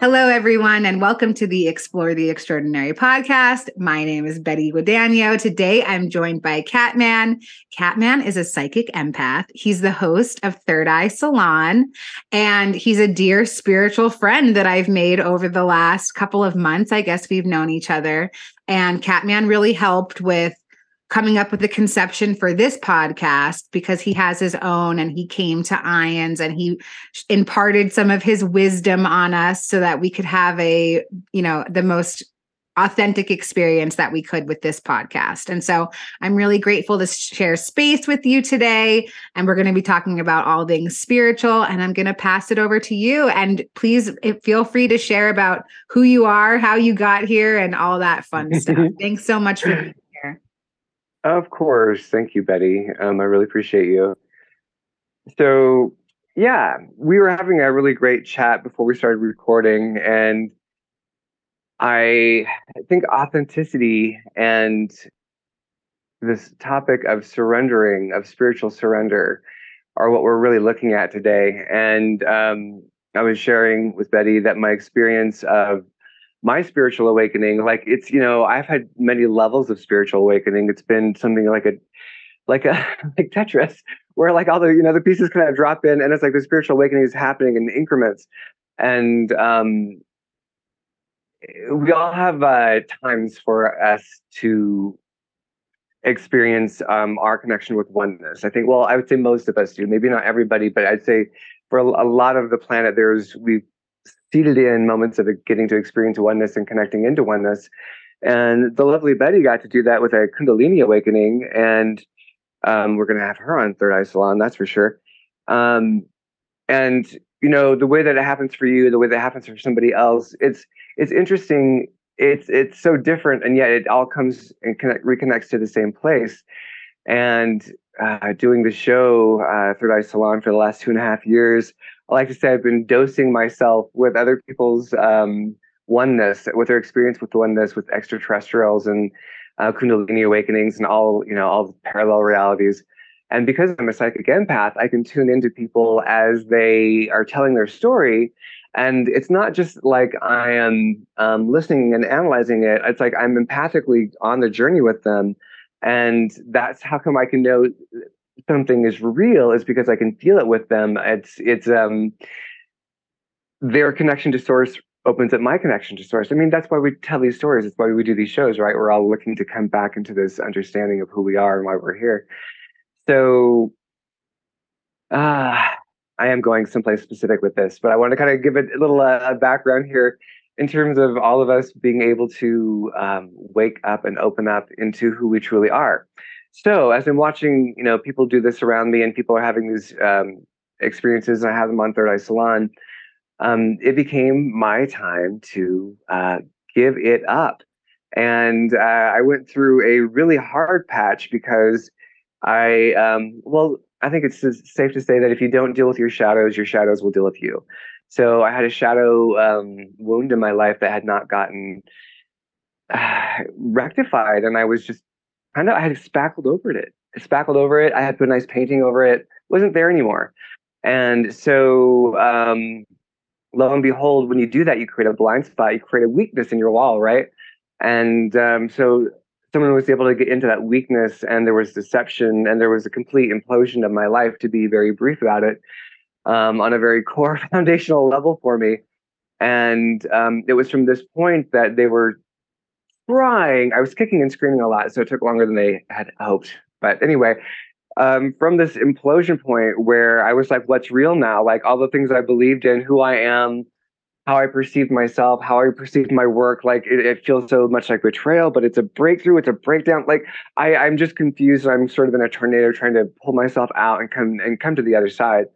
Hello, everyone, and welcome to the Explore the Extraordinary podcast. My name is Betty Guadagno. Today, I'm joined by Katman. Katman is a psychic empath. He's the host of Third Eye Salon, and he's a dear spiritual friend that I've made over the last couple of months. I guess we've known each other. And Katman really helped with coming up with the conception for this podcast because he has his own and he came to IANDS and he imparted some of his wisdom on us so that we could have a, you know, the most authentic experience that we could with this podcast. And so I'm really grateful to share space with you today. And we're going to be talking about all things spiritual. And I'm going to pass it over to you. And please eh, feel free to share about who you are, how you got here, and all that fun stuff. Thanks so much for of course. Thank you, Betty. Um, I really appreciate you. So, yeah, we were having a really great chat before we started recording. And I think authenticity and this topic of surrendering, of spiritual surrender, are what we're really looking at today. And um, I was sharing with Betty that my experience of my spiritual awakening like it's you know i've had many levels of spiritual awakening. It's been something like a like a like tetris where like all the you know the pieces kind of drop in and it's like the spiritual awakening is happening in increments. And um we all have uh times for us to experience um our connection with oneness. I think well i would say most of us do. Maybe not everybody but i'd say for a, lot of the planet there's we seated in moments of getting to experience oneness and connecting into oneness. And the lovely Betty got to do that with a Kundalini awakening. And um, we're going to have her on Third Eye Salon, that's for sure. Um, and you know the way that it happens for you, the way that happens for somebody else, it's it's interesting. It's it's so different, and yet it all comes and connect, reconnects to the same place. And uh, doing the show uh, Third Eye Salon for the last two and a half years, like to say I've been dosing myself with other people's um, oneness, with their experience with oneness, with extraterrestrials and uh, Kundalini awakenings and all you know all the parallel realities. And because I'm a psychic empath, I can tune into people as they are telling their story. And it's not just like I am um, listening and analyzing it. It's like I'm empathically on the journey with them. And that's how come I can know something is real is because I can feel it with them. It's it's um their connection to source opens up my connection to source. I mean, that's why we tell these stories. It's why we do these shows, right? We're all looking to come back into this understanding of who we are and why we're here. So uh I am going someplace specific with this, but I want to kind of give it a little uh, background here in terms of all of us being able to um, wake up and open up into who we truly are. So as I'm watching, you know, people do this around me and people are having these um, experiences, I have them on Third Eye Salon, um, it became my time to uh, give it up. And uh, I went through a really hard patch because I, um, well, I think it's safe to say that if you don't deal with your shadows, your shadows will deal with you. So I had a shadow um, wound in my life that had not gotten uh, rectified, and I was just kind of I had spackled over it. Spackled over it. I had put a nice painting over it. wasn't there anymore. And so, um, lo and behold, when you do that, you create a blind spot. You create a weakness in your wall, right? And um, so someone was able to get into that weakness, and there was deception, and there was a complete implosion of my life. To be very brief about it, um, on a very core foundational level for me. And um, it was from this point that they were trying. I was kicking and screaming a lot, so it took longer than they had hoped. But anyway, um, from this implosion point where I was like, what's real now? Like all the things I believed in, who I am, how I perceived myself, how I perceived my work. Like it, it, feels so much like betrayal, but it's a breakthrough, it's a breakdown. Like I, I'm just confused. I'm sort of in a tornado trying to pull myself out and come and come to the other side.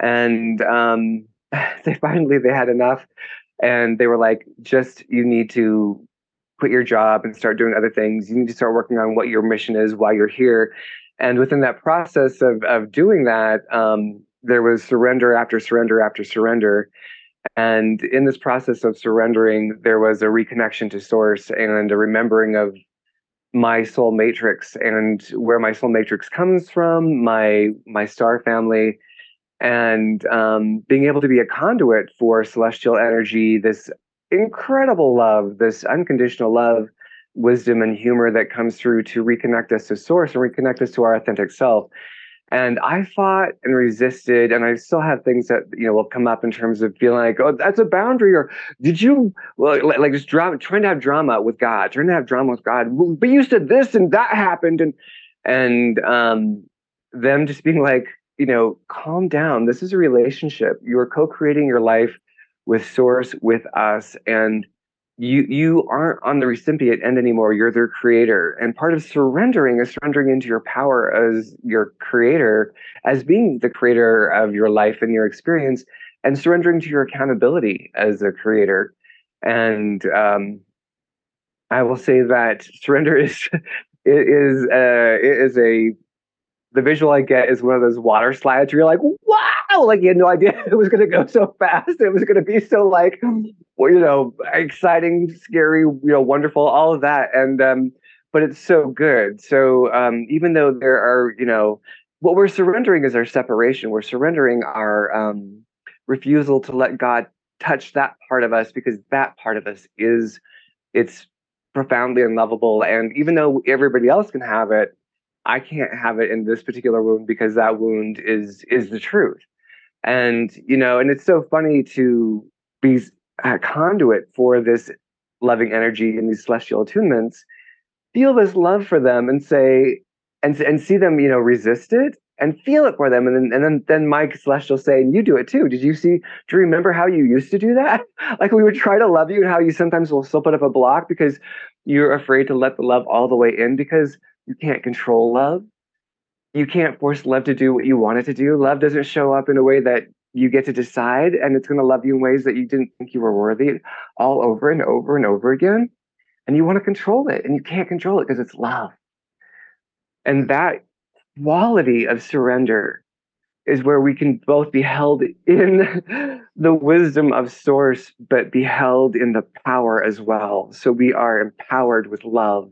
And um, they finally they had enough. And they were like, just you need to quit your job and start doing other things. You need to start working on what your mission is why you're here. And within that process of, of doing that, um, there was surrender after surrender after surrender. And in this process of surrendering, there was a reconnection to source and a remembering of my soul matrix and where my soul matrix comes from, my my star family, and um, being able to be a conduit for celestial energy, this incredible love, this unconditional love, wisdom, and humor that comes through to reconnect us to source and reconnect us to our authentic self. And I fought and resisted, and I still have things that you know will come up in terms of feeling like, oh, that's a boundary, or did you well, like, like just drama, trying to have drama with God, trying to have drama with God. But you said this and that happened, and and um, them just being like, you know, calm down. This is a relationship. You are co-creating your life with Source, with us, and you you aren't on the recipient end anymore. You're their creator. And part of surrendering is surrendering into your power as your creator as being the creator of your life and your experience and surrendering to your accountability as a creator. And um, i will say that surrender is is uh, is a the visual I get is one of those water slides where you're like, wow, like you had no idea it was going to go so fast. It was going to be so like, well, you know, exciting, scary, you know, wonderful, all of that. And, um, but it's so good. So um, even though there are, you know, what we're surrendering is our separation. We're surrendering our um, refusal to let God touch that part of us because that part of us is, it's profoundly unlovable. And even though everybody else can have it, I can't have it in this particular wound because that wound is is the truth. And you know, and it's so funny to be a conduit for this loving energy and these celestial attunements, feel this love for them and say and and see them, you know, resist it and feel it for them. And then and then then Mike Celestial say, and you do it too. Did you see, do you remember how you used to do that? like we would try to love you and how you sometimes will still put up a block because you're afraid to let the love all the way in because you can't control love. You can't force love to do what you want it to do. Love doesn't show up in a way that you get to decide, and it's going to love you in ways that you didn't think you were worthy all over and over and over again. And you want to control it, and you can't control it because it's love. And that quality of surrender is where we can both be held in the wisdom of source, but be held in the power as well. So we are empowered with love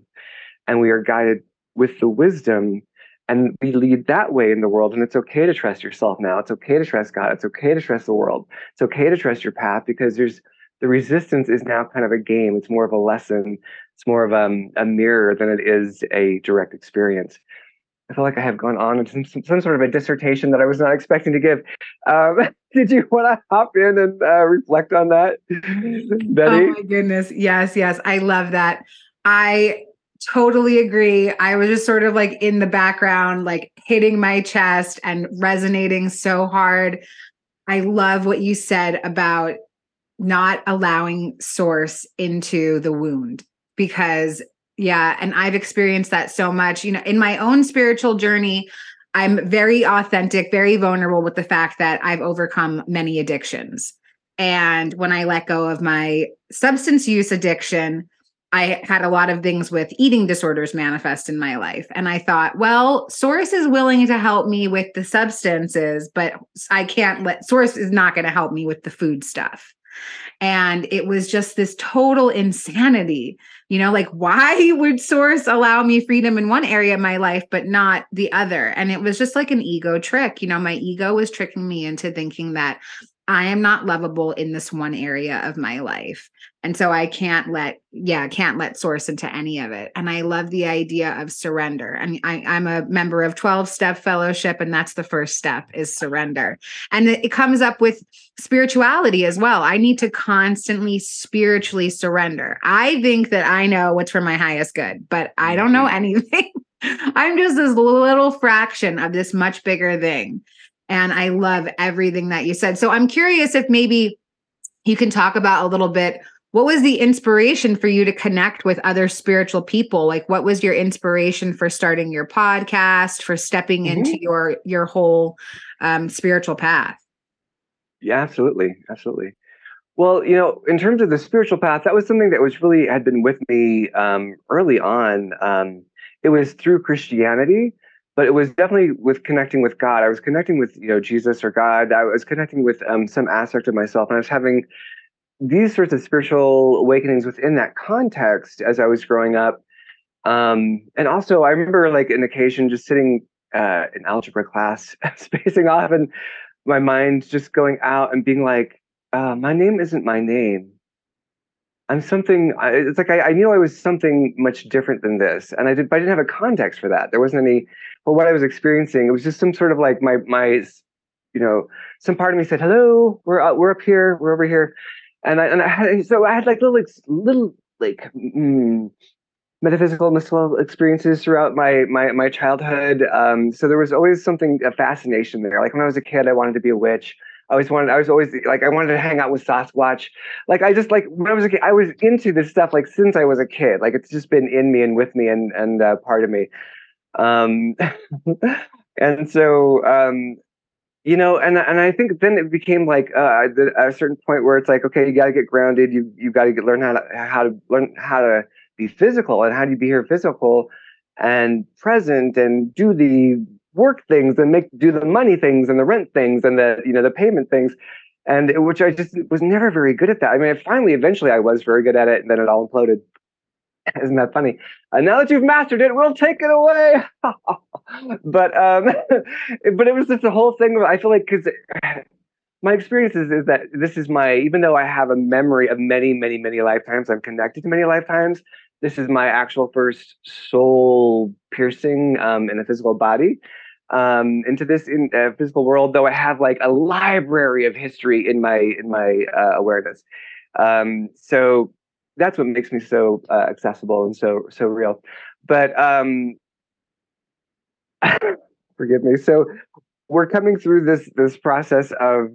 and we are guided with the wisdom and we lead that way in the world and it's okay to trust yourself now. It's okay to trust god. It's okay to trust the world. It's okay to trust your path because there's the resistance is now kind of a game. It's more of a lesson. It's more of um, a mirror than it is a direct experience. I feel like i have gone on some, some sort of a dissertation that i was not expecting to give. Um, did you want to hop in and uh, reflect on that betty? Oh my goodness. Yes yes. I love that. I totally agree. I was just sort of like in the background, like hitting my chest and resonating so hard. I love what you said about not allowing source into the wound because, yeah, and I've experienced that so much. You know, in my own spiritual journey, I'm very authentic, very vulnerable with the fact that I've overcome many addictions. And when I let go of my substance use addiction, I had a lot of things with eating disorders manifest in my life. And I thought, well, Source is willing to help me with the substances, but I can't let Source is not going to help me with the food stuff. And it was just this total insanity. You know, like why would Source allow me freedom in one area of my life, but not the other? And it was just like an ego trick. You know, my ego was tricking me into thinking that I am not lovable in this one area of my life. And so I can't let, yeah, can't let source into any of it. And I love the idea of surrender. And I, I'm a member of 12 step fellowship, and that's the first step is surrender. And it, it comes up with spirituality as well. I need to constantly spiritually surrender. I think that I know what's for my highest good, but I don't know mm-hmm. anything. I'm just this little fraction of this much bigger thing. And I love everything that you said. So I'm curious if maybe you can talk about a little bit what was the inspiration for you to connect with other spiritual people? Like what was your inspiration for starting your podcast for stepping mm-hmm. into your your whole um, spiritual path? Yeah absolutely absolutely. Well you know in terms of the spiritual path that was something that was really had been with me um, early on. Um, it was through christianity but it was definitely with connecting with God. I was connecting with you know Jesus or God. I was connecting with um, some aspect of myself, and I was having these sorts of spiritual awakenings within that context as I was growing up. Um, and also, I remember like an occasion just sitting uh, in algebra class, spacing off, and my mind just going out and being like, uh, my name isn't my name. I'm something. It's like I, I, knew I was something much different than this, and I did. But I didn't have a context for that. There wasn't any for what I was experiencing. It was just some sort of like my my, you know, some part of me said, "Hello, we're uh, we're up here, we're over here," and I and I had so I had like little little like mm, metaphysical mystical experiences throughout my my my childhood. Um, so there was always something a fascination there. Like when I was a kid, I wanted to be a witch. I always wanted, I was always like, I wanted to hang out with Sasquatch. Like, I just like, when I was a kid, I was into this stuff like since I was a kid. Like, it's just been in me and with me and, and uh, part of me. Um, and so, um, you know, and and I think then it became like uh, at a certain point where it's like, okay, you got to get grounded. You you got to learn how to how to learn how to be physical and how do you be here physical and present and do the work things and make do the money things and the rent things and the you know the payment things and which I just was never very good at that. I mean, finally, eventually, I was very good at it, and then it all imploded. Isn't that funny? And now that you've mastered it, we'll take it away. but um, but it was just the whole thing. I feel like because my experience is, is that this is my even though I have a memory of many, many, many lifetimes, I'm connected to many lifetimes. This is my actual first soul piercing um, in a physical body um, into this in, uh, physical world, though I have like a library of history in my in my uh, awareness. Um, so that's what makes me so uh, accessible and so so real. But um, forgive me. So we're coming through this this process of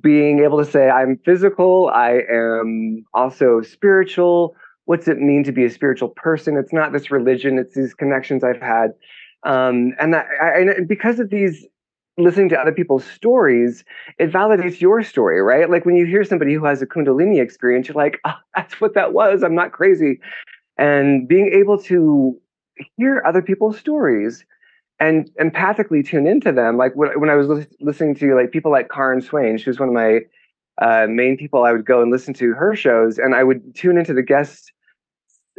being able to say I'm physical. I am also spiritual. What's it mean to be a spiritual person? It's not this religion. It's these connections I've had um, and that, I, because of these listening to other people's stories, it validates your story, right? Like when you hear somebody who has a Kundalini experience, you're like, oh, that's what that was. I'm not crazy. And being able to hear other people's stories and empathically tune into them, like when, when I was listening to like people like Karen Swain, she was one of my uh, main people. I would go and listen to her shows, and I would tune into the guests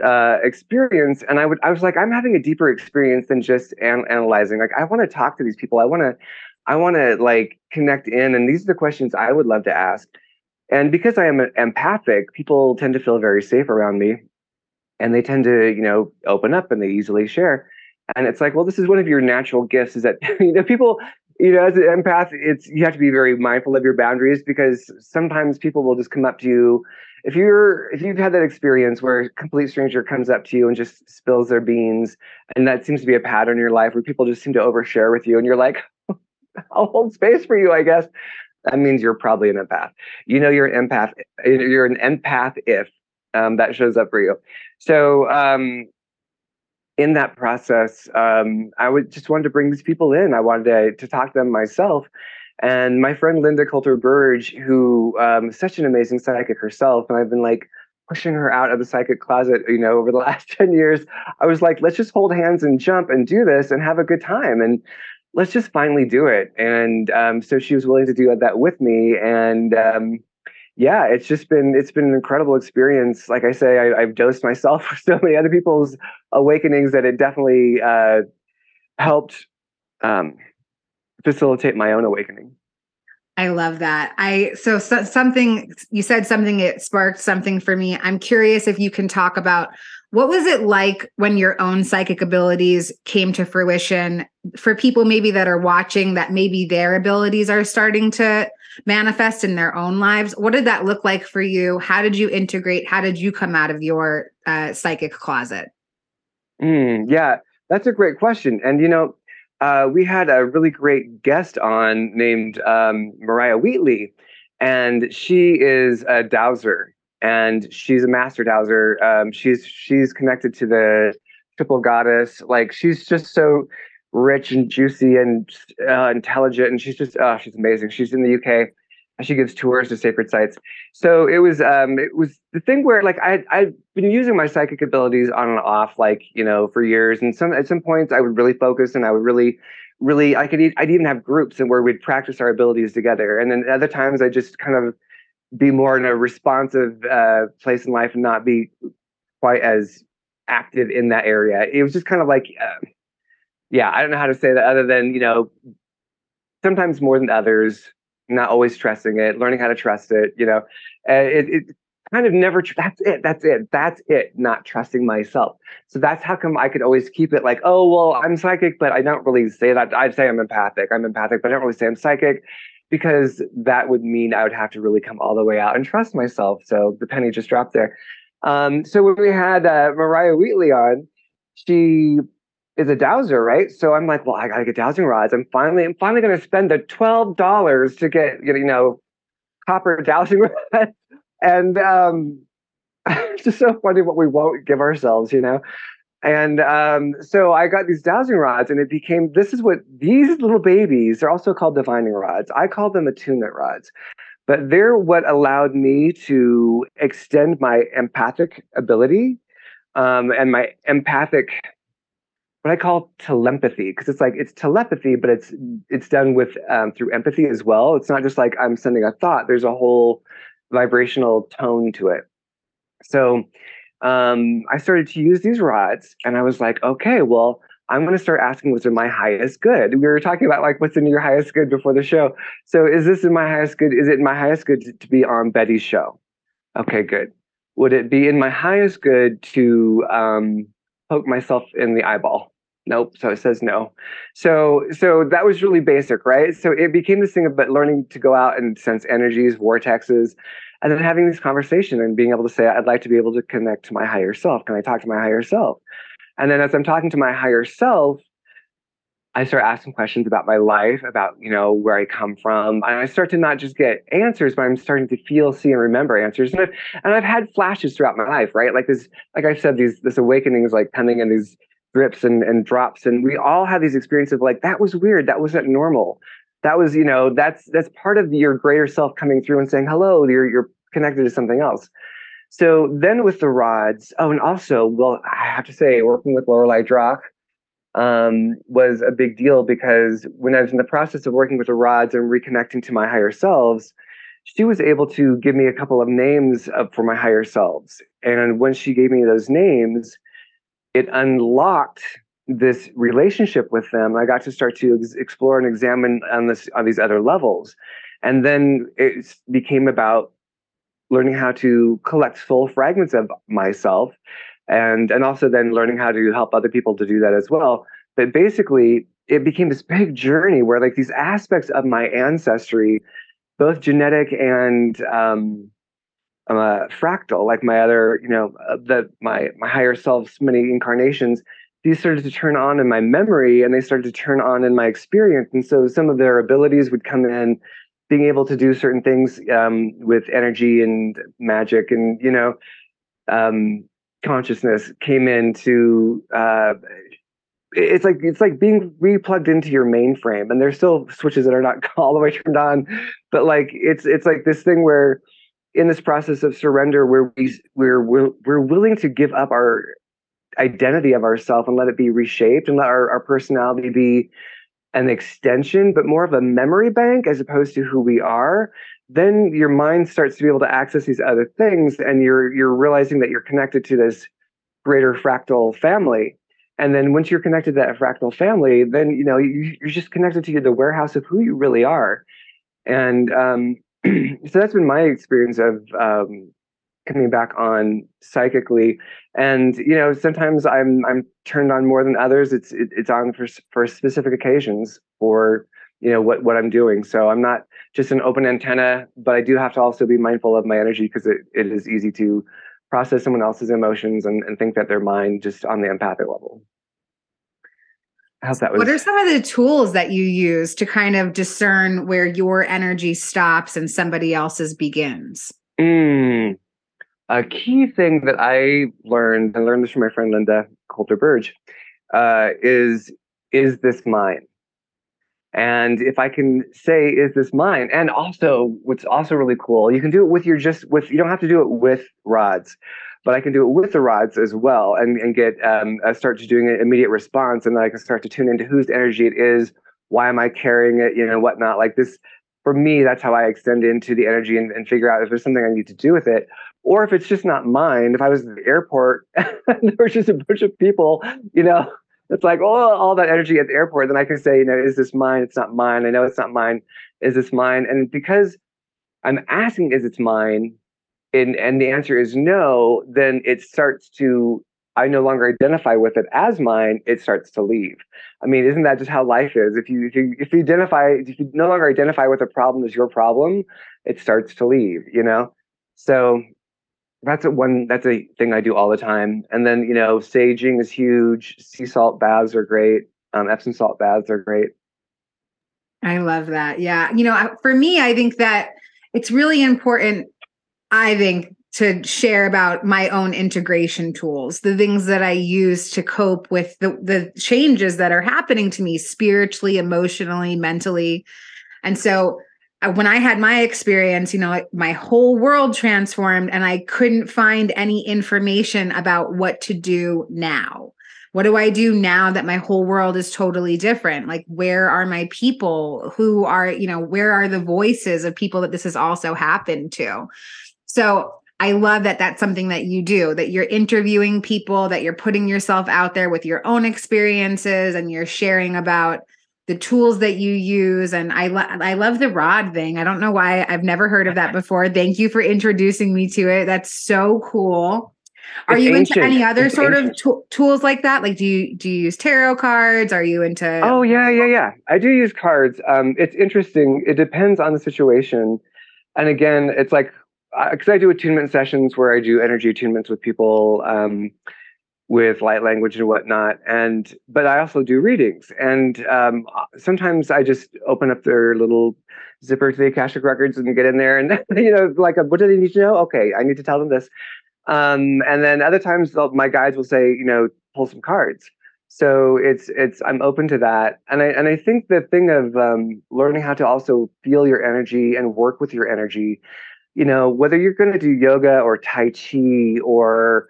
uh, experience and i would i was like i'm having a deeper experience than just an- analyzing like i want to talk to these people. I want to i want to like connect in and these are the questions i would love to ask. And because i am empathic people tend to feel very safe around me and they tend to you know open up and they easily share. And it's like well this is one of your natural gifts is that you know people you know as an empath it's you have to be very mindful of your boundaries because sometimes people will just come up to you. If you're if you've had that experience where a complete stranger comes up to you and just spills their beans and that seems to be a pattern in your life where people just seem to overshare with you and you're like i'll hold space for you i guess. That means you're probably an empath. You know you're an empath you're an empath if um, that shows up for you. So um, in that process um, i would just wanted to bring these people in i wanted to, to talk to them myself and my friend Linda Coulter Burge, who um, is such an amazing psychic herself, and I've been like pushing her out of the psychic closet, you know, over the last 10 years. I was like, let's just hold hands and jump and do this and have a good time. And let's just finally do it. And um, so she was willing to do that with me. And um, yeah, it's just been it's been an incredible experience. Like I say, I, have dosed myself for so many other people's awakenings that it definitely uh, helped um, facilitate my own awakening. I love that. I so, so, something you said something it sparked something for me. I'm curious if you can talk about what was it like when your own psychic abilities came to fruition for people maybe that are watching that maybe their abilities are starting to manifest in their own lives. What did that look like for you? How did you integrate? How did you come out of your uh, psychic closet? Mm, yeah, that's a great question. And you know, uh, we had a really great guest on named um, Mariah Wheatley, and she is a dowser, and she's a master dowser. Um, she's she's connected to the triple goddess. Like she's just so rich and juicy and uh, intelligent, and she's just oh, she's amazing. She's in the UK and she gives tours to sacred sites. So it was um it was the thing where like I I've been using my psychic abilities on and off like you know for years, and some at some points I would really focus and I would really really I could I'd even have groups and where we'd practice our abilities together, and then other times I just kind of be more in a responsive uh, place in life and not be quite as active in that area. It was just kind of like. Uh, yeah, I don't know how to say that other than you know sometimes more than others, not always trusting it, learning how to trust it, you know, it, it kind of never, that's it, that's it, that's it, not trusting myself. So that's how come I could always keep it like, oh, well, I'm psychic, but I don't really say that. I'd say I'm empathic. I'm empathic, but I don't really say I'm psychic because that would mean I would have to really come all the way out and trust myself. So the penny just dropped there. Um, so when we had uh, Mariah Wheatley on, she is a dowser, right? So I'm like, well, I gotta get dowsing rods. I'm finally, I'm finally gonna spend the twelve dollars to get, you know, copper dowsing rods. And um, it's just so funny what we won't give ourselves, you know. And um, so I got these dowsing rods, and it became this is what these little babies, they're also called divining rods. I call them attunement rods, but they're what allowed me to extend my empathic ability um, and my empathic what I call telepathy because it's like it's telepathy, but it's it's done with um, through empathy as well. It's not just like I'm sending a thought. There's a whole vibrational tone to it. So um, I started to use these rods, and I was like, okay, well, I'm going to start asking what's in my highest good. We were talking about like what's in your highest good before the show. So is this in my highest good? Is it in my highest good to, to be on Betty's show? Okay, good. Would it be in my highest good to um, poke myself in the eyeball? Nope. So it says no. So so that was really basic, right? So it became this thing about learning to go out and sense energies, vortexes, and then having this conversation and being able to say, I'd like to be able to connect to my higher self. Can I talk to my higher self? And then as I'm talking to my higher self, I start asking questions about my life, about you know where I come from, and I start to not just get answers, but I'm starting to feel, see, and remember answers. And I've, and I've had flashes throughout my life, right? Like this, like I said, these this awakening is like coming in these drips and, and drops, and we all have these experiences of like that was weird, that wasn't normal, that was you know that's that's part of your greater self coming through and saying hello, you're you're connected to something else. So then with the rods, oh, and also, well, I have to say, working with Lorelei Drock um, was a big deal because when I was in the process of working with the rods and reconnecting to my higher selves, she was able to give me a couple of names for my higher selves. And when she gave me those names, it unlocked this relationship with them. I got to start to ex- explore and examine on this on these other levels. And then it became about learning how to collect full fragments of myself and and also then learning how to help other people to do that as well. But basically it became this big journey where like these aspects of my ancestry both genetic and um, uh, fractal like my other you know uh, the my my higher selves many incarnations these started to turn on in my memory and they started to turn on in my experience. And so some of their abilities would come in being able to do certain things um, with energy and magic and you know um, consciousness came into uh, it's like it's like being replugged into your mainframe and there's still switches that are not all the way turned on but like it's it's like this thing where in this process of surrender where we we're we're, we're willing to give up our identity of ourself and let it be reshaped and let our, our personality be an extension, but more of a memory bank as opposed to who we are, then your mind starts to be able to access these other things, and you're you're realizing that you're connected to this greater fractal family. And then once you're connected to that fractal family, then you know you, are just connected to the warehouse of who you really are. And um, so that's been my experience of um, coming back on psychically and you know sometimes i'm i'm turned on more than others it's it, it's on for for specific occasions for you know what what i'm doing so i'm not just an open antenna but i do have to also be mindful of my energy because it, it is easy to process someone else's emotions and, and think that they're mine just on the empathic level How's that? Was- what are some of the tools that you use to kind of discern where your energy stops and somebody else's begins? Mm, a key thing that I learned, and learned this from my friend Linda Coulter Burge, uh, is is this mine? And if I can say, is this mine? And also, what's also really cool, you can do it with your just with you don't have to do it with rods, but I can do it with the rods as well, and and get um, I start to doing an immediate response, and then I can start to tune into whose energy it is, why am I carrying it, you know, whatnot. Like this, for me, that's how I extend into the energy and, and figure out if there's something I need to do with it or if it's just not mine, if I was at the airport there was just a bunch of people, you know, it's like oh, all that energy at the airport. Then I can say, you know, is this mine? It's not mine. I know it's not mine. Is this mine? And because I'm asking, is it's mine? And and the answer is no. Then it starts to. I no longer identify with it as mine. It starts to leave. I mean, isn't that just how life is? If you if you if you identify if you no longer identify with a problem as your problem, it starts to leave. You know. So that's a one that's a thing I do all the time. And then you know, saging is huge. Sea salt baths are great. Um, Epsom salt baths are great. I love that. Yeah, you know, for me, I think that it's really important. I think to share about my own integration tools, the things that I use to cope with the the changes that are happening to me spiritually, emotionally, mentally. And so when I had my experience, you know, my whole world transformed and I couldn't find any information about what to do now. What do I do now that my whole world is totally different? Like, where are my people? Who are, you know, where are the voices of people that this has also happened to? So I love that that's something that you do, that you're interviewing people, that you're putting yourself out there with your own experiences and you're sharing about the tools that you use and I lo- I love the rod thing. I don't know why I've never heard of that before. Thank you for introducing me to it. That's so cool. Are it's you ancient. into any other it's sort ancient. of tools like that? Like do you do you use tarot cards? Are you into Oh yeah, yeah, yeah. I do use cards. Um it's interesting. It depends on the situation. And again, it's like because uh, I do attunement sessions where I do energy attunements with people um with light language and whatnot. And but I also do readings, and um, sometimes I just open up their little zipper to the Akashic records and get in there, and you know, like, what do they need to know? Okay, I need to tell them this. Um, and then other times, my guides will say, you know, pull some cards. So it's it's I'm open to that, and I and I think the thing of um, learning how to also feel your energy and work with your energy, you know, whether you're going to do yoga or tai chi or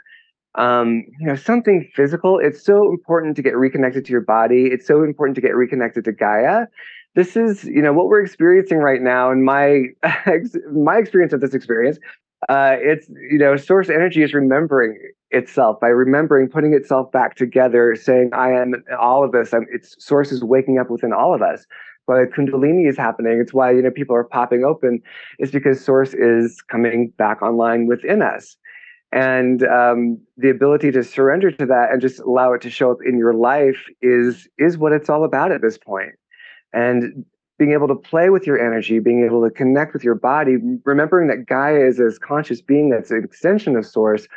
um, you know, something physical. It's so important to get reconnected to your body. It's so important to get reconnected to Gaia. This is, you know, what we're experiencing right now. And my my experience of this experience, uh, it's you know, source energy is remembering itself by remembering, putting itself back together, saying, "I am all of this." I'm, its source is waking up within all of us why kundalini is happening it's why you know people are popping open is because source is coming back online within us and um, the ability to surrender to that and just allow it to show up in your life is is what it's all about at this point. And being able to play with your energy being able to connect with your body remembering that gaia is this conscious being that's an extension of source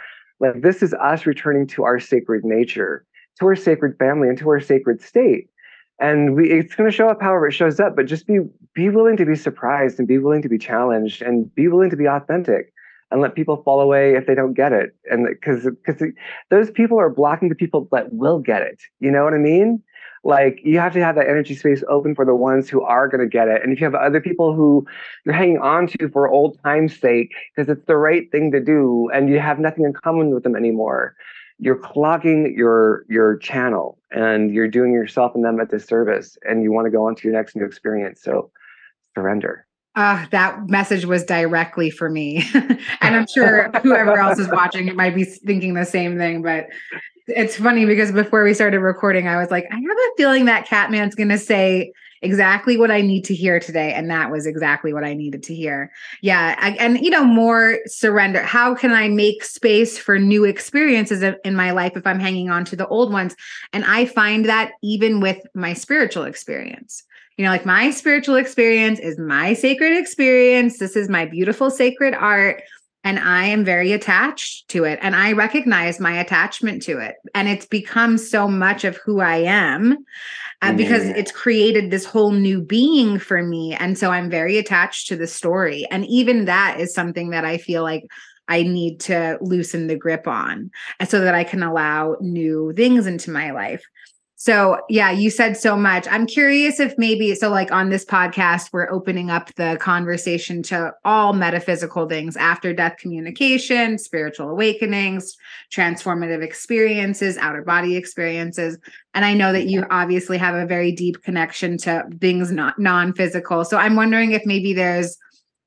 like this is us returning to our sacred nature to our sacred family and to our sacred state. And we it's going to show up however it shows up but just be be willing to be surprised and be willing to be challenged and be willing to be authentic and let people fall away if they don't get it. And because because those people are blocking the people that will get it. You know what I mean? Like you have to have that energy space open for the ones who are going to get it. And if you have other people who you're hanging on to for old time's sake because it's the right thing to do, and you have nothing in common with them anymore, you're clogging your your channel and you're doing yourself and them a disservice. And you want to go on to your next new experience. So surrender. Uh, that message was directly for me. and I'm sure whoever else is watching it might be thinking the same thing. But it's funny because before we started recording, I was like, I have a feeling that Katman's going to say exactly what I need to hear today. And that was exactly what I needed to hear. Yeah. I, and, you know, more surrender. How can I make space for new experiences in my life if I'm hanging on to the old ones? And I find that even with my spiritual experience you know, like my spiritual experience is my sacred experience. This is my beautiful sacred art. And I am very attached to it. And I recognize my attachment to it. And it's become so much of who I am uh, because it's created this whole new being for me. And so I'm very attached to the story. And even that is something that I feel like I need to loosen the grip on so that I can allow new things into my life. So, yeah, you said so much. I'm curious if maybe, so like on this podcast, we're opening up the conversation to all metaphysical things after death communication, spiritual awakenings, transformative experiences, outer body experiences. And I know that you obviously have a very deep connection to things not non physical. So, I'm wondering if maybe there's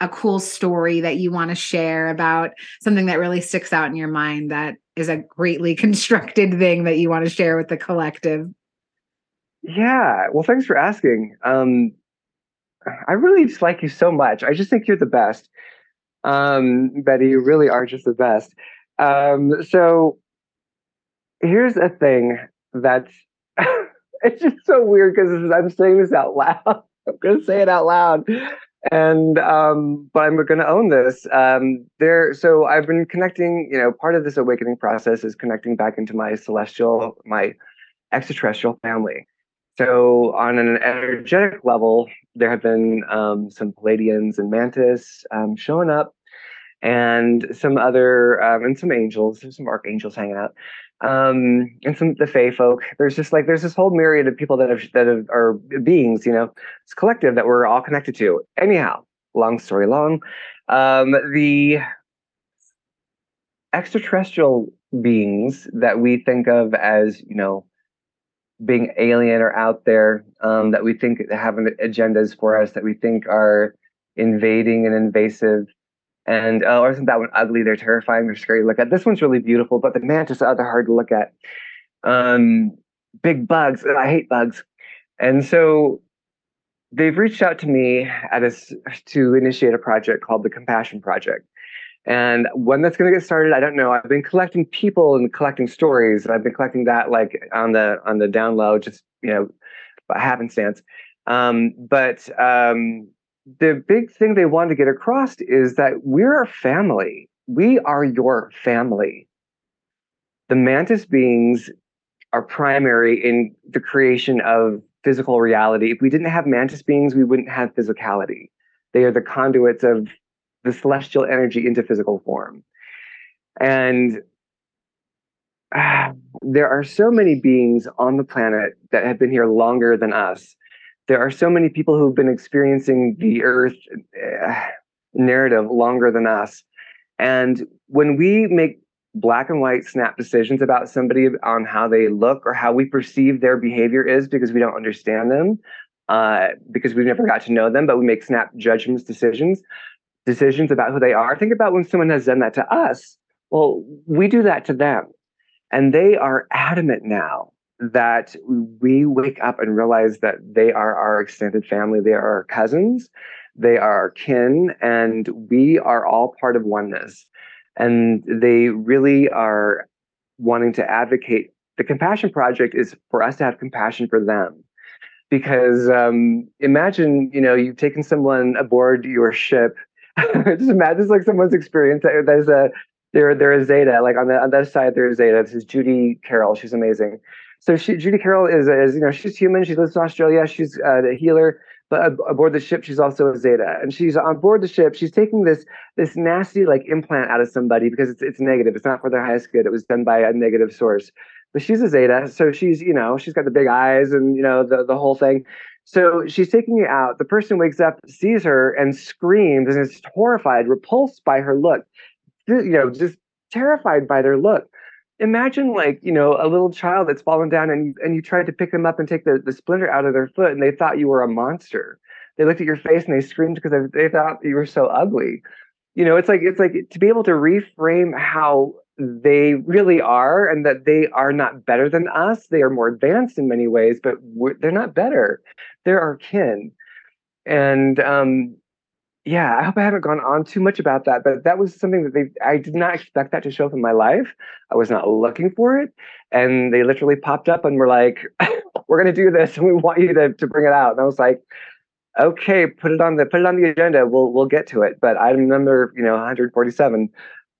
a cool story that you want to share about something that really sticks out in your mind that is a greatly constructed thing that you want to share with the collective. Yeah. Well, thanks for asking. Um, I really just like you so much. I just think you're the best. Um, Betty, you really are just the best. Um, so here's a thing that's it's just so weird because I'm saying this out loud. I'm gonna say it out loud. And um, but I'm gonna own this. Um, there so I've been connecting, you know, part of this awakening process is connecting back into my celestial, my extraterrestrial family. So, on an energetic level, there have been um, some Pleiadians and Mantis um, showing up, and some other, um, and some angels. There's some archangels hanging out, um, and some the Fae folk. There's just like there's this whole myriad of people that have that have, are beings, you know, it's collective that we're all connected to. Anyhow, long story long, um, the extraterrestrial beings that we think of as, you know being alien or out there um, that we think have agendas for us that we think are invading and invasive. And or isn't that one ugly? They're terrifying. They're scary to look at. This one's really beautiful, but the mantis are hard to look at. Um, big bugs. I hate bugs. And so they've reached out to me at a, to initiate a project called the Compassion Project. And when that's going to get started, I don't know. I've been collecting people and collecting stories, and I've been collecting that like on the on the down low, just you know, by happenstance. Um, but um, the big thing they want to get across is that we're a family. We are your family. The mantis beings are primary in the creation of physical reality. If we didn't have mantis beings, we wouldn't have physicality. They are the conduits of the celestial energy into physical form. And uh, there are so many beings on the planet that have been here longer than us. There are so many people who've been experiencing the earth uh, narrative longer than us. And when we make black and white snap decisions about somebody on how they look or how we perceive their behavior is because we don't understand them, uh, because we've never got to know them, but we make snap judgments, decisions decisions about who they are. Think about when someone has done that to us. Well, we do that to them. And they are adamant now that we wake up and realize that they are our extended family. They are our cousins. They are our kin. And we are all part of oneness. And they really are wanting to advocate. The Compassion Project is for us to have compassion for them because um, imagine you know you've taken someone aboard your ship just imagine it's like someone's experience. There's a there there is Zeta. Like on the on other side, there's Zeta. This is Judy Carroll. She's amazing. So she, Judy Carroll is, is you know she's human. She lives in Australia. She's uh, a healer. But aboard the ship, she's also a Zeta, and she's on board the ship. She's taking this this nasty like implant out of somebody because it's it's negative. It's not for their highest good. It was done by a negative source. But she's a Zeta, so she's you know she's got the big eyes and you know the the whole thing. So she's taking it out. The person wakes up, sees her, and screams and is horrified, repulsed by her look, you know, just terrified by their look. Imagine like, you know, a little child that's fallen down and, and you tried to pick them up and take the, the splinter out of their foot and they thought you were a monster. They looked at your face and they screamed because they, they thought you were so ugly. You know, it's like it's like to be able to reframe how they really are and that they are not better than us. They are more advanced in many ways, but they're not better they're our kin. And um, yeah, I hope I haven't gone on too much about that, but that was something that they I did not expect that to show up in my life. I was not looking for it. And they literally popped up and were like, We're gonna do this and we want you to, to bring it out. And I was like, okay, put it on the put it on the agenda. We'll we'll get to it. But item number, you know, 147.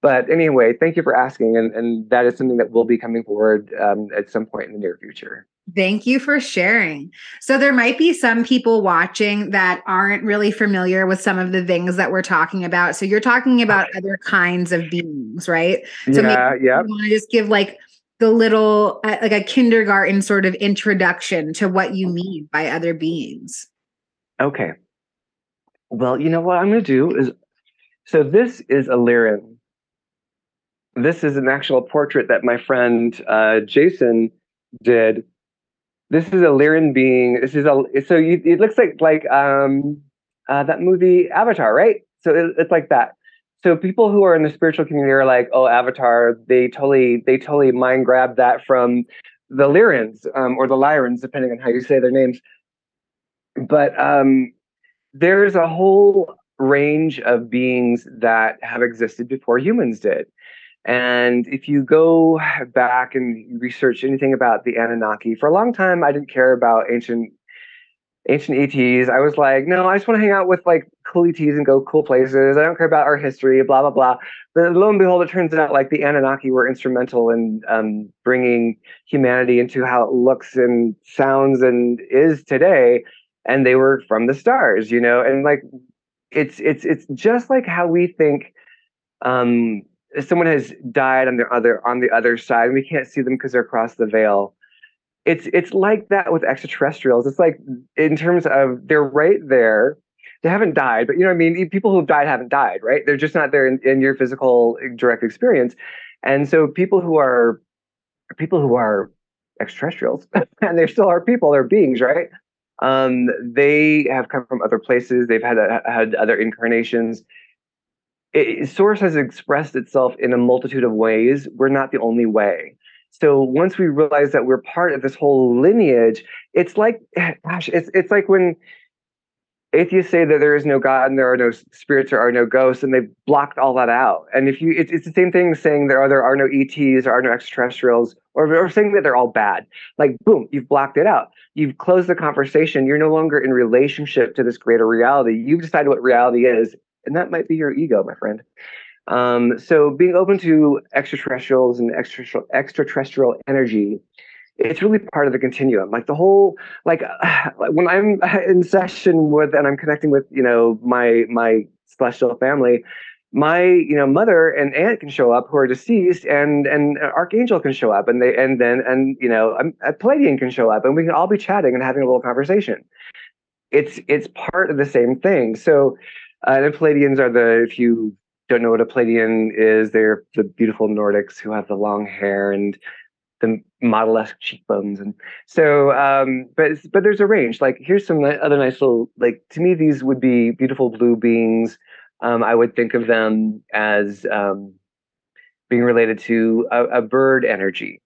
But anyway, thank you for asking, and, and that is something that will be coming forward um, at some point in the near future. Thank you for sharing. So, there might be some people watching that aren't really familiar with some of the things that we're talking about. So, you're talking about other kinds of beings, right? So, yeah, yeah. You want to just give like the little, uh, like a kindergarten sort of introduction to what you mean by other beings. Okay. Well, you know what I'm going to do is so this is a Lyran. This is an actual portrait that my friend uh, Jason did this is a Lyran being. This is a so you, it looks like like um uh, that movie Avatar, right? So it, it's like that. So people who are in the spiritual community are like, oh, Avatar. They totally they totally mind grab that from the Lyrans um, or the Lyrans, depending on how you say their names. But um, there's a whole range of beings that have existed before humans did. And if you go back and research anything about the Anunnaki, for a long time I didn't care about ancient ancient ETs. I was like, no, I just want to hang out with like cool ETs and go cool places. I don't care about our history, blah blah blah. But lo and behold, it turns out like the Anunnaki were instrumental in um, bringing humanity into how it looks and sounds and is today. And they were from the stars, you know. And like, it's it's it's just like how we think. Um, someone has died on the other on the other side, and we can't see them because they're across the veil it's it's like that with extraterrestrials. It's like in terms of they're right there. They haven't died, but you know what I mean. People who've died haven't died, right? They're just not there in, in your physical direct experience. And so people who are people who are extraterrestrials, and they still are people, they're beings, right? Um, they have come from other places. They've had had other incarnations. It, source has expressed itself in a multitude of ways. We're not the only way. So once we realize that we're part of this whole lineage, it's like, gosh, it's it's like when atheists say that there is no God and there are no spirits or are no ghosts, and they've blocked all that out. And if you, it's, it's the same thing saying there are there are no ETs, or are no extraterrestrials, or, or saying that they're all bad. Like, boom, you've blocked it out. You've closed the conversation. You're no longer in relationship to this greater reality. You've decided what reality is, and that might be your ego, my friend. Um, so being open to extraterrestrials and extraterrestrial, extraterrestrial energy, it's really part of the continuum. Like the whole, like when I'm in session with and I'm connecting with, you know, my my celestial family, my you know mother and aunt can show up who are deceased, and and archangel can show up, and they and then and you know a Pleiadian can show up, and we can all be chatting and having a little conversation. It's it's part of the same thing. So. Uh, the Pleiadians are the, if you don't know what a Pleiadian is, they're the beautiful Nordics who have the long hair and the model-esque cheekbones, and so. Um, but but there's a range. Like here's some other nice little like to me these would be beautiful blue beings. Um, I would think of them as um, being related to a, a bird energy.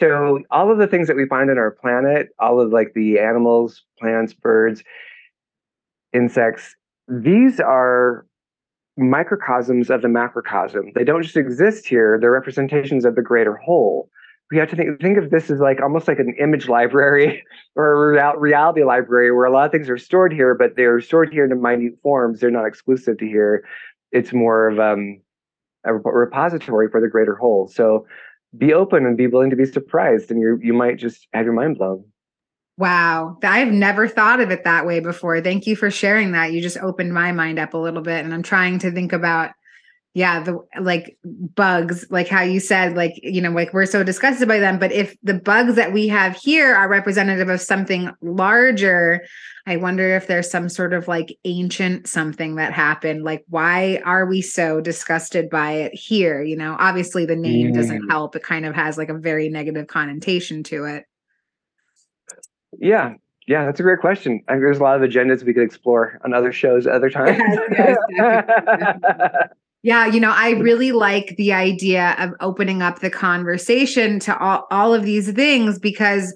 So all of the things that we find on our planet, all of like the animals, plants, birds, insects, these are microcosms of the macrocosm. They don't just exist here, they're representations of the greater whole. We have to think, think of this as like almost like an image library or a reality library where a lot of things are stored here, but they're stored here in minute forms. They're not exclusive to here. It's more of um, a repository for the greater whole. So be open and be willing to be surprised, and you you might just have your mind blown. Wow. I've never thought of it that way before. Thank you for sharing that. You just opened my mind up a little bit. And I'm trying to think about, yeah, the like bugs, like how you said, like, you know, like we're so disgusted by them. But if the bugs that we have here are representative of something larger, I wonder if there's some sort of like ancient something that happened. Like, why are we so disgusted by it here? You know, obviously the name mm. doesn't help. It kind of has like a very negative connotation to it. Yeah, yeah, that's a great question. I think there's a lot of agendas we could explore on other shows other times. Yes, yes, yeah, you know, I really like the idea of opening up the conversation to all, all of these things because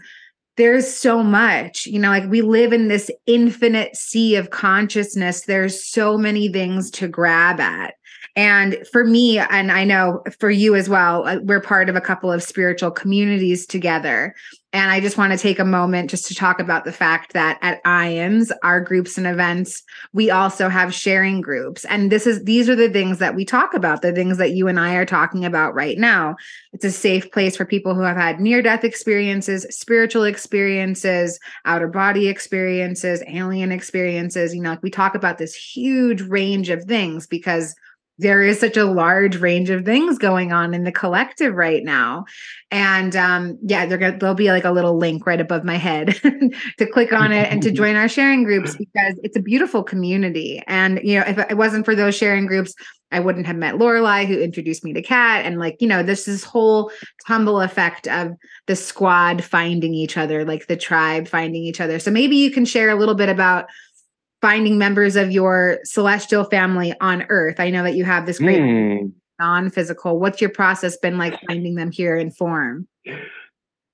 there's so much, you know, like we live in this infinite sea of consciousness. There's so many things to grab at. And for me, and I know for you as well, uh, we're part of a couple of spiritual communities together. And I just want to take a moment just to talk about the fact that at IANDS, our groups and events, we also have sharing groups. And this is these are the things that we talk about, the things that you and I are talking about right now. It's a safe place for people who have had near-death experiences, spiritual experiences, outer body experiences, alien experiences. You know, like we talk about this huge range of things because there is such a large range of things going on in the collective right now. And um yeah they're gonna there'll be like a little link right above my head to click on it and to join our sharing groups because it's a beautiful community. And you know if it wasn't for those sharing groups I wouldn't have met Lorelai, who introduced me to Kat, and like you know, this this whole tumble effect of the squad finding each other, like the tribe finding each other. So maybe you can share a little bit about finding members of your celestial family on earth i know that you have this great mm. non-physical what's your process been like finding them here in form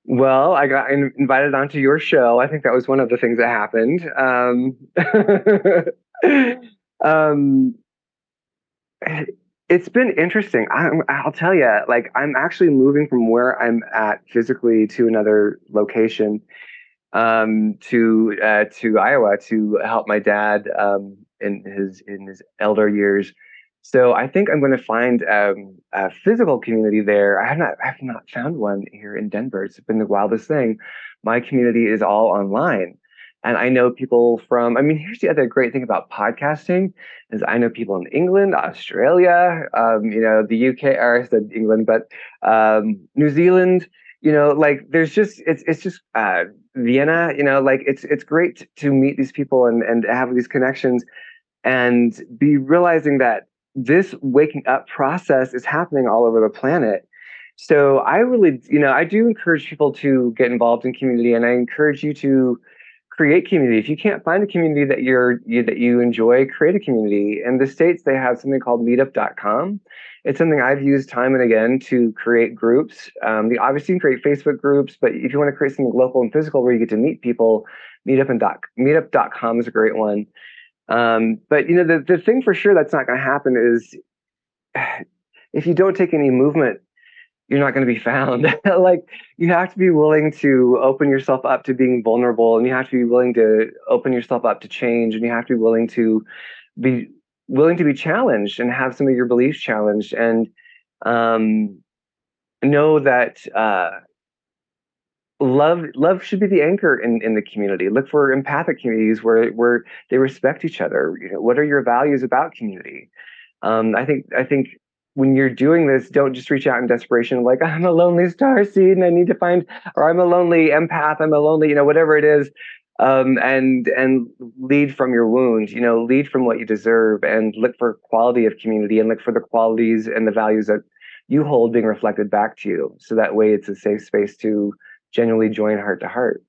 Well, I got in- invited onto your show. I think that was one of the things that happened. Um, um, it's been interesting. I, will tell you, like, I'm actually moving from where I'm at physically to another location, um, to uh, to Iowa to help my dad um, in his in his elder years. So I think I'm going to find um, a physical community there. I have not I have not found one here in Denver. It's been the wildest thing. My community is all online. And I know people from, I mean, here's the other great thing about podcasting is I know people in England, Australia, um, you know, the UK, or I said England, but um, New Zealand, you know, like there's just, it's, it's just uh, Vienna, you know, like it's, it's great to meet these people and, and have these connections and be realizing that this waking up process is happening all over the planet. So I really, you know, I do encourage people to get involved in community and I encourage you to, create community. If you can't find a community that you're you, that you enjoy, create a community. In the states, they have something called Meetup.com. It's something I've used time and again to create groups. Um, the obviously you can create Facebook groups, but if you want to create something local and physical where you get to meet people, Meetup and doc, Meetup.com is a great one. Um, but you know the the thing for sure that's not going to happen is if you don't take any movement you're not going to be found. like you have to be willing to open yourself up to being vulnerable and you have to be willing to open yourself up to change and you have to be willing to be willing to be challenged and have some of your beliefs challenged and um, know that uh, love love should be the anchor in, in the community look for empathic communities where where they respect each other you know what are your values about community um, i think i think when you're doing this, don't just reach out in desperation, like I'm a lonely star seed and I need to find, or I'm a lonely empath, I'm a lonely, you know, whatever it is. Um, and and lead from your wound, you know, lead from what you deserve, and look for quality of community, and look for the qualities and the values that you hold being reflected back to you. So that way, it's a safe space to genuinely join heart to heart.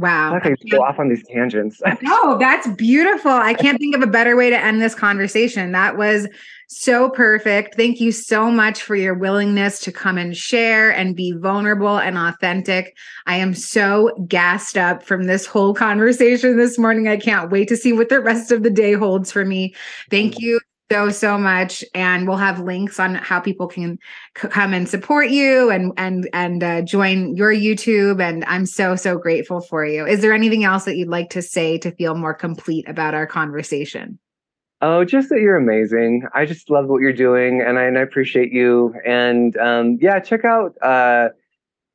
Wow. I can go off on these tangents. no, that's beautiful. I can't think of a better way to end this conversation. That was so perfect. Thank you so much for your willingness to come and share and be vulnerable and authentic. I am so gassed up from this whole conversation this morning. I can't wait to see what the rest of the day holds for me. Thank mm. you so so much. And we'll have links on how people can c- come and support you and and and uh, join your youtube. And i'm so so grateful for you. Is there anything else that you'd like to say to feel more complete about our conversation? Oh just that you're amazing. I just love what you're doing and i, and I appreciate you. And um, yeah check out uh,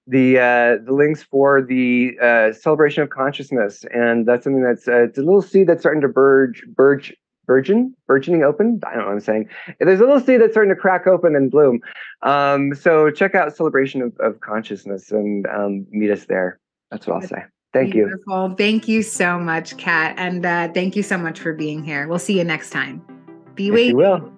the uh, the links for the uh, celebration of consciousness, and that's something that's uh, it's a little seed that's starting to burge, burge, burgeon, burgeoning open. I don't know what I'm saying. There's a little seed that's starting to crack open and bloom. Um, so check out Celebration of, of Consciousness and um, meet us there. That's what I'll say. Thank Beautiful. you. Thank you so much, Kat. And uh, thank you so much for being here. We'll see you next time. Be yes, waiting.